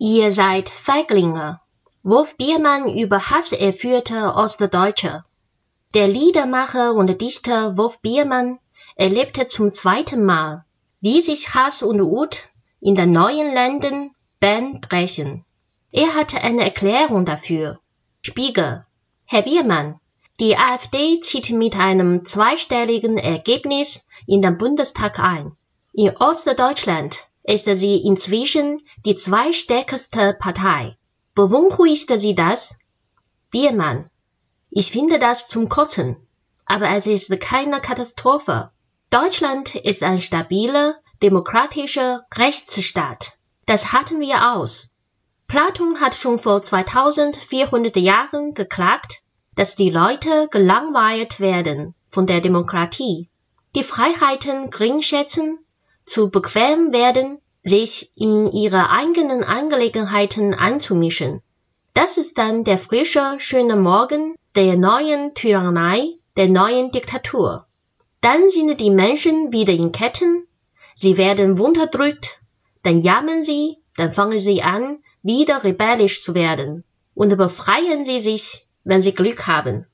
Ihr seid Feiglinge. Wolf Biermann über hasserfüllte Ostdeutsche. Der Liedermacher und Dichter Wolf Biermann erlebte zum zweiten Mal, wie sich Hass und Wut in den neuen Ländern Bahn brechen. Er hatte eine Erklärung dafür. Spiegel. Herr Biermann, die AfD zieht mit einem zweistelligen Ergebnis in den Bundestag ein. In Ostdeutschland ist sie inzwischen die zweitstärkste Partei. Beunruhigt Sie das? Biermann. Ich finde das zum Kotzen. Aber es ist keine Katastrophe. Deutschland ist ein stabiler, demokratischer Rechtsstaat. Das hatten wir aus. Platon hat schon vor 2400 Jahren geklagt, dass die Leute gelangweilt werden von der Demokratie, die Freiheiten geringschätzen, zu bequem werden, sich in ihre eigenen Angelegenheiten einzumischen. Das ist dann der frische, schöne Morgen der neuen Tyrannei, der neuen Diktatur. Dann sind die Menschen wieder in Ketten, sie werden unterdrückt, dann jammern sie, dann fangen sie an, wieder rebellisch zu werden und befreien sie sich, wenn sie Glück haben.